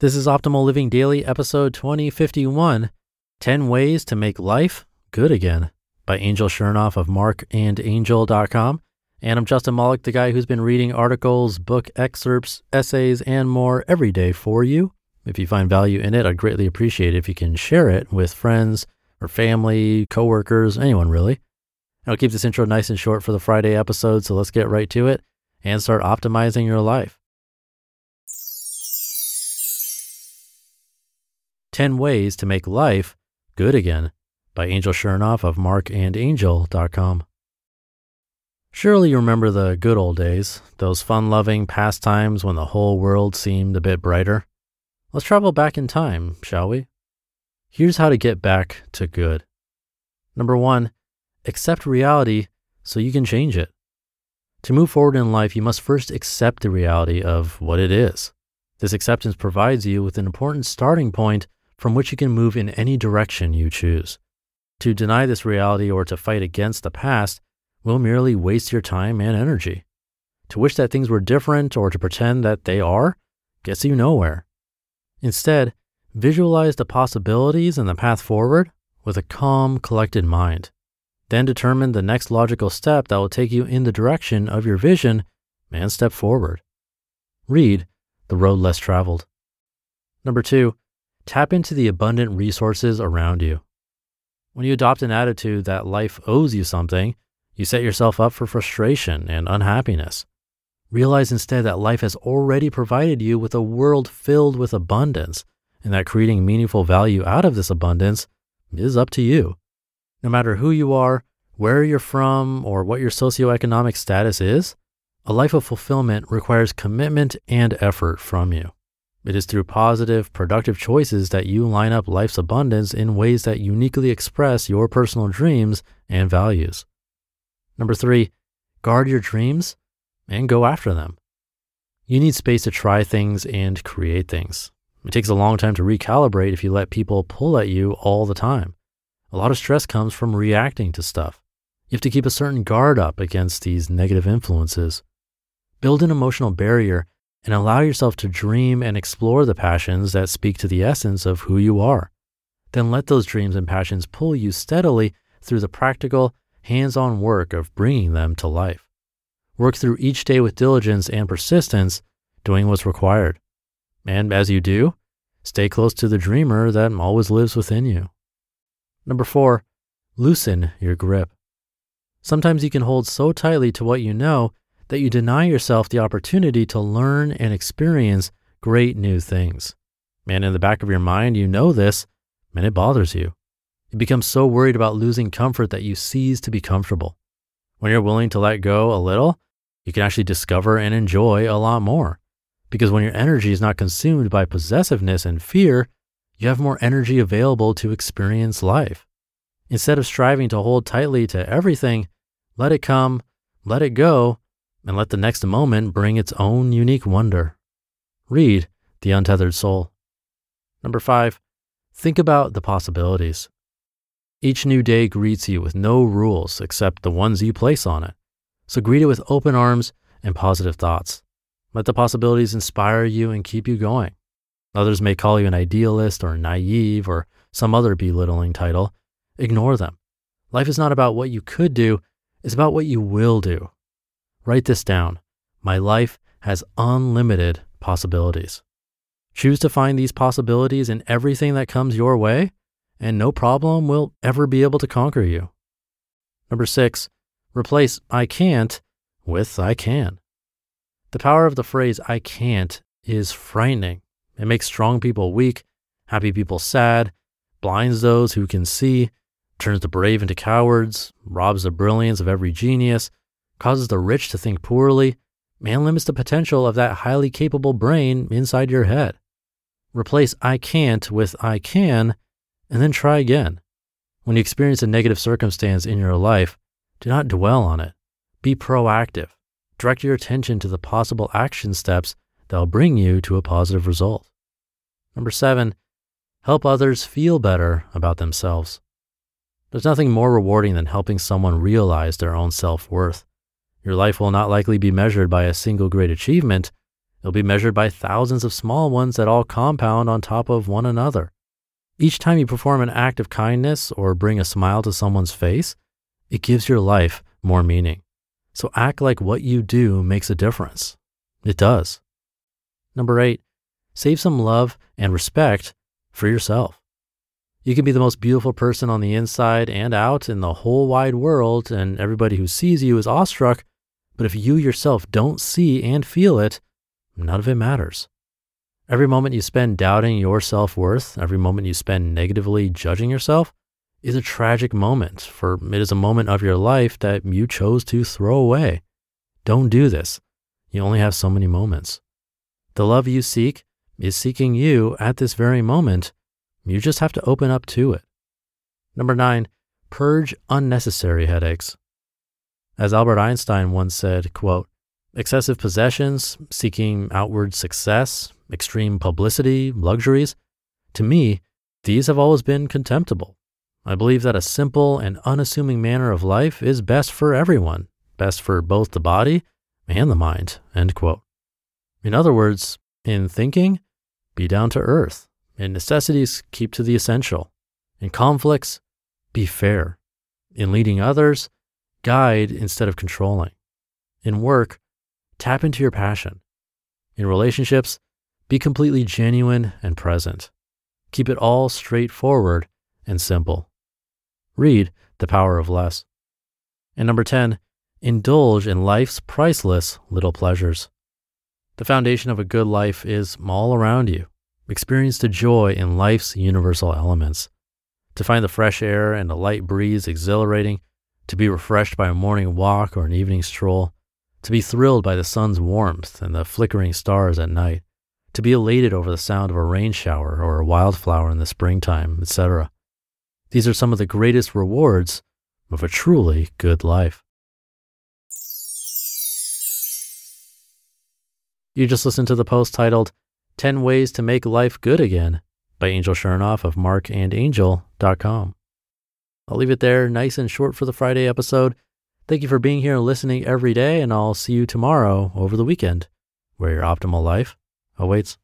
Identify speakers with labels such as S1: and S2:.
S1: This is Optimal Living Daily, episode 2051 10 Ways to Make Life Good Again by Angel Chernoff of markandangel.com. And I'm Justin Malik, the guy who's been reading articles, book excerpts, essays, and more every day for you. If you find value in it, I'd greatly appreciate it if you can share it with friends or family, coworkers, anyone really. I'll keep this intro nice and short for the Friday episode, so let's get right to it and start optimizing your life. 10 Ways to Make Life Good Again by Angel Chernoff of markandangel.com. Surely you remember the good old days, those fun loving pastimes when the whole world seemed a bit brighter. Let's travel back in time, shall we? Here's how to get back to good. Number one, accept reality so you can change it. To move forward in life, you must first accept the reality of what it is. This acceptance provides you with an important starting point from which you can move in any direction you choose. To deny this reality or to fight against the past will merely waste your time and energy. To wish that things were different or to pretend that they are gets you nowhere. Instead, visualize the possibilities and the path forward with a calm, collected mind. Then determine the next logical step that will take you in the direction of your vision and step forward. Read The Road Less Traveled. Number two, tap into the abundant resources around you. When you adopt an attitude that life owes you something, you set yourself up for frustration and unhappiness. Realize instead that life has already provided you with a world filled with abundance, and that creating meaningful value out of this abundance is up to you. No matter who you are, where you're from, or what your socioeconomic status is, a life of fulfillment requires commitment and effort from you. It is through positive, productive choices that you line up life's abundance in ways that uniquely express your personal dreams and values. Number three, guard your dreams and go after them. You need space to try things and create things. It takes a long time to recalibrate if you let people pull at you all the time. A lot of stress comes from reacting to stuff. You have to keep a certain guard up against these negative influences. Build an emotional barrier and allow yourself to dream and explore the passions that speak to the essence of who you are. Then let those dreams and passions pull you steadily through the practical, hands on work of bringing them to life. Work through each day with diligence and persistence, doing what's required. And as you do, stay close to the dreamer that always lives within you. Number four, loosen your grip. Sometimes you can hold so tightly to what you know that you deny yourself the opportunity to learn and experience great new things. And in the back of your mind, you know this, and it bothers you. You become so worried about losing comfort that you cease to be comfortable. When you're willing to let go a little, you can actually discover and enjoy a lot more. Because when your energy is not consumed by possessiveness and fear, you have more energy available to experience life. Instead of striving to hold tightly to everything, let it come, let it go, and let the next moment bring its own unique wonder. Read The Untethered Soul. Number five, think about the possibilities. Each new day greets you with no rules except the ones you place on it. So greet it with open arms and positive thoughts. Let the possibilities inspire you and keep you going. Others may call you an idealist or naive or some other belittling title. Ignore them. Life is not about what you could do, it's about what you will do. Write this down. My life has unlimited possibilities. Choose to find these possibilities in everything that comes your way, and no problem will ever be able to conquer you. Number six, replace I can't with I can. The power of the phrase I can't is frightening. It makes strong people weak, happy people sad, blinds those who can see, turns the brave into cowards, robs the brilliance of every genius, causes the rich to think poorly, and limits the potential of that highly capable brain inside your head. Replace I can't with I can, and then try again. When you experience a negative circumstance in your life, do not dwell on it. Be proactive. Direct your attention to the possible action steps that will bring you to a positive result. Number seven, help others feel better about themselves. There's nothing more rewarding than helping someone realize their own self worth. Your life will not likely be measured by a single great achievement. It'll be measured by thousands of small ones that all compound on top of one another. Each time you perform an act of kindness or bring a smile to someone's face, it gives your life more meaning. So act like what you do makes a difference. It does. Number eight, save some love and respect for yourself. You can be the most beautiful person on the inside and out in the whole wide world, and everybody who sees you is awestruck. But if you yourself don't see and feel it, none of it matters. Every moment you spend doubting your self worth, every moment you spend negatively judging yourself, is a tragic moment, for it is a moment of your life that you chose to throw away. Don't do this. You only have so many moments. The love you seek is seeking you at this very moment. You just have to open up to it. Number nine, purge unnecessary headaches. As Albert Einstein once said, quote, excessive possessions, seeking outward success, extreme publicity, luxuries, to me, these have always been contemptible. I believe that a simple and unassuming manner of life is best for everyone, best for both the body and the mind. End quote. In other words, in thinking, be down to earth. In necessities, keep to the essential. In conflicts, be fair. In leading others, guide instead of controlling. In work, tap into your passion. In relationships, be completely genuine and present. Keep it all straightforward and simple. Read The Power of Less. And number 10, indulge in life's priceless little pleasures. The foundation of a good life is all around you. Experience the joy in life's universal elements. To find the fresh air and a light breeze exhilarating, to be refreshed by a morning walk or an evening stroll, to be thrilled by the sun's warmth and the flickering stars at night, to be elated over the sound of a rain shower or a wildflower in the springtime, etc. These are some of the greatest rewards of a truly good life. You just listened to the post titled 10 Ways to Make Life Good Again by Angel Chernoff of markandangel.com. I'll leave it there, nice and short for the Friday episode. Thank you for being here and listening every day, and I'll see you tomorrow over the weekend, where your optimal life awaits.